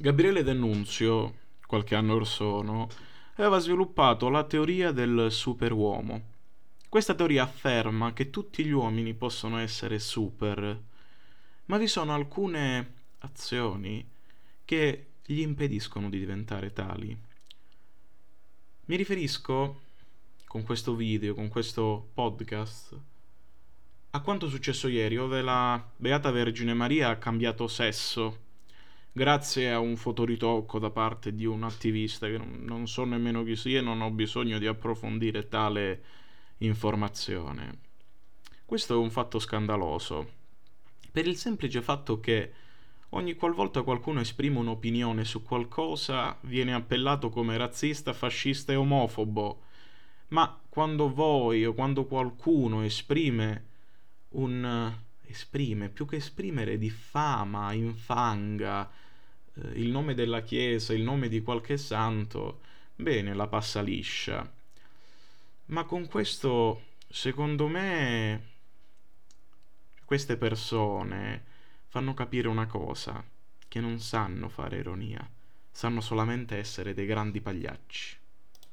Gabriele D'Annunzio, qualche anno or sono, aveva sviluppato la teoria del superuomo. Questa teoria afferma che tutti gli uomini possono essere super, ma vi sono alcune azioni che gli impediscono di diventare tali. Mi riferisco, con questo video, con questo podcast, a quanto successo ieri, dove la Beata Vergine Maria ha cambiato sesso grazie a un fotoritocco da parte di un attivista che non so nemmeno chi sia e non ho bisogno di approfondire tale informazione. Questo è un fatto scandaloso, per il semplice fatto che ogni qualvolta qualcuno esprime un'opinione su qualcosa viene appellato come razzista, fascista e omofobo, ma quando voi o quando qualcuno esprime un esprime, più che esprimere, diffama, infanga il nome della Chiesa, il nome di qualche santo, bene, la passa liscia. Ma con questo, secondo me, queste persone fanno capire una cosa, che non sanno fare ironia, sanno solamente essere dei grandi pagliacci.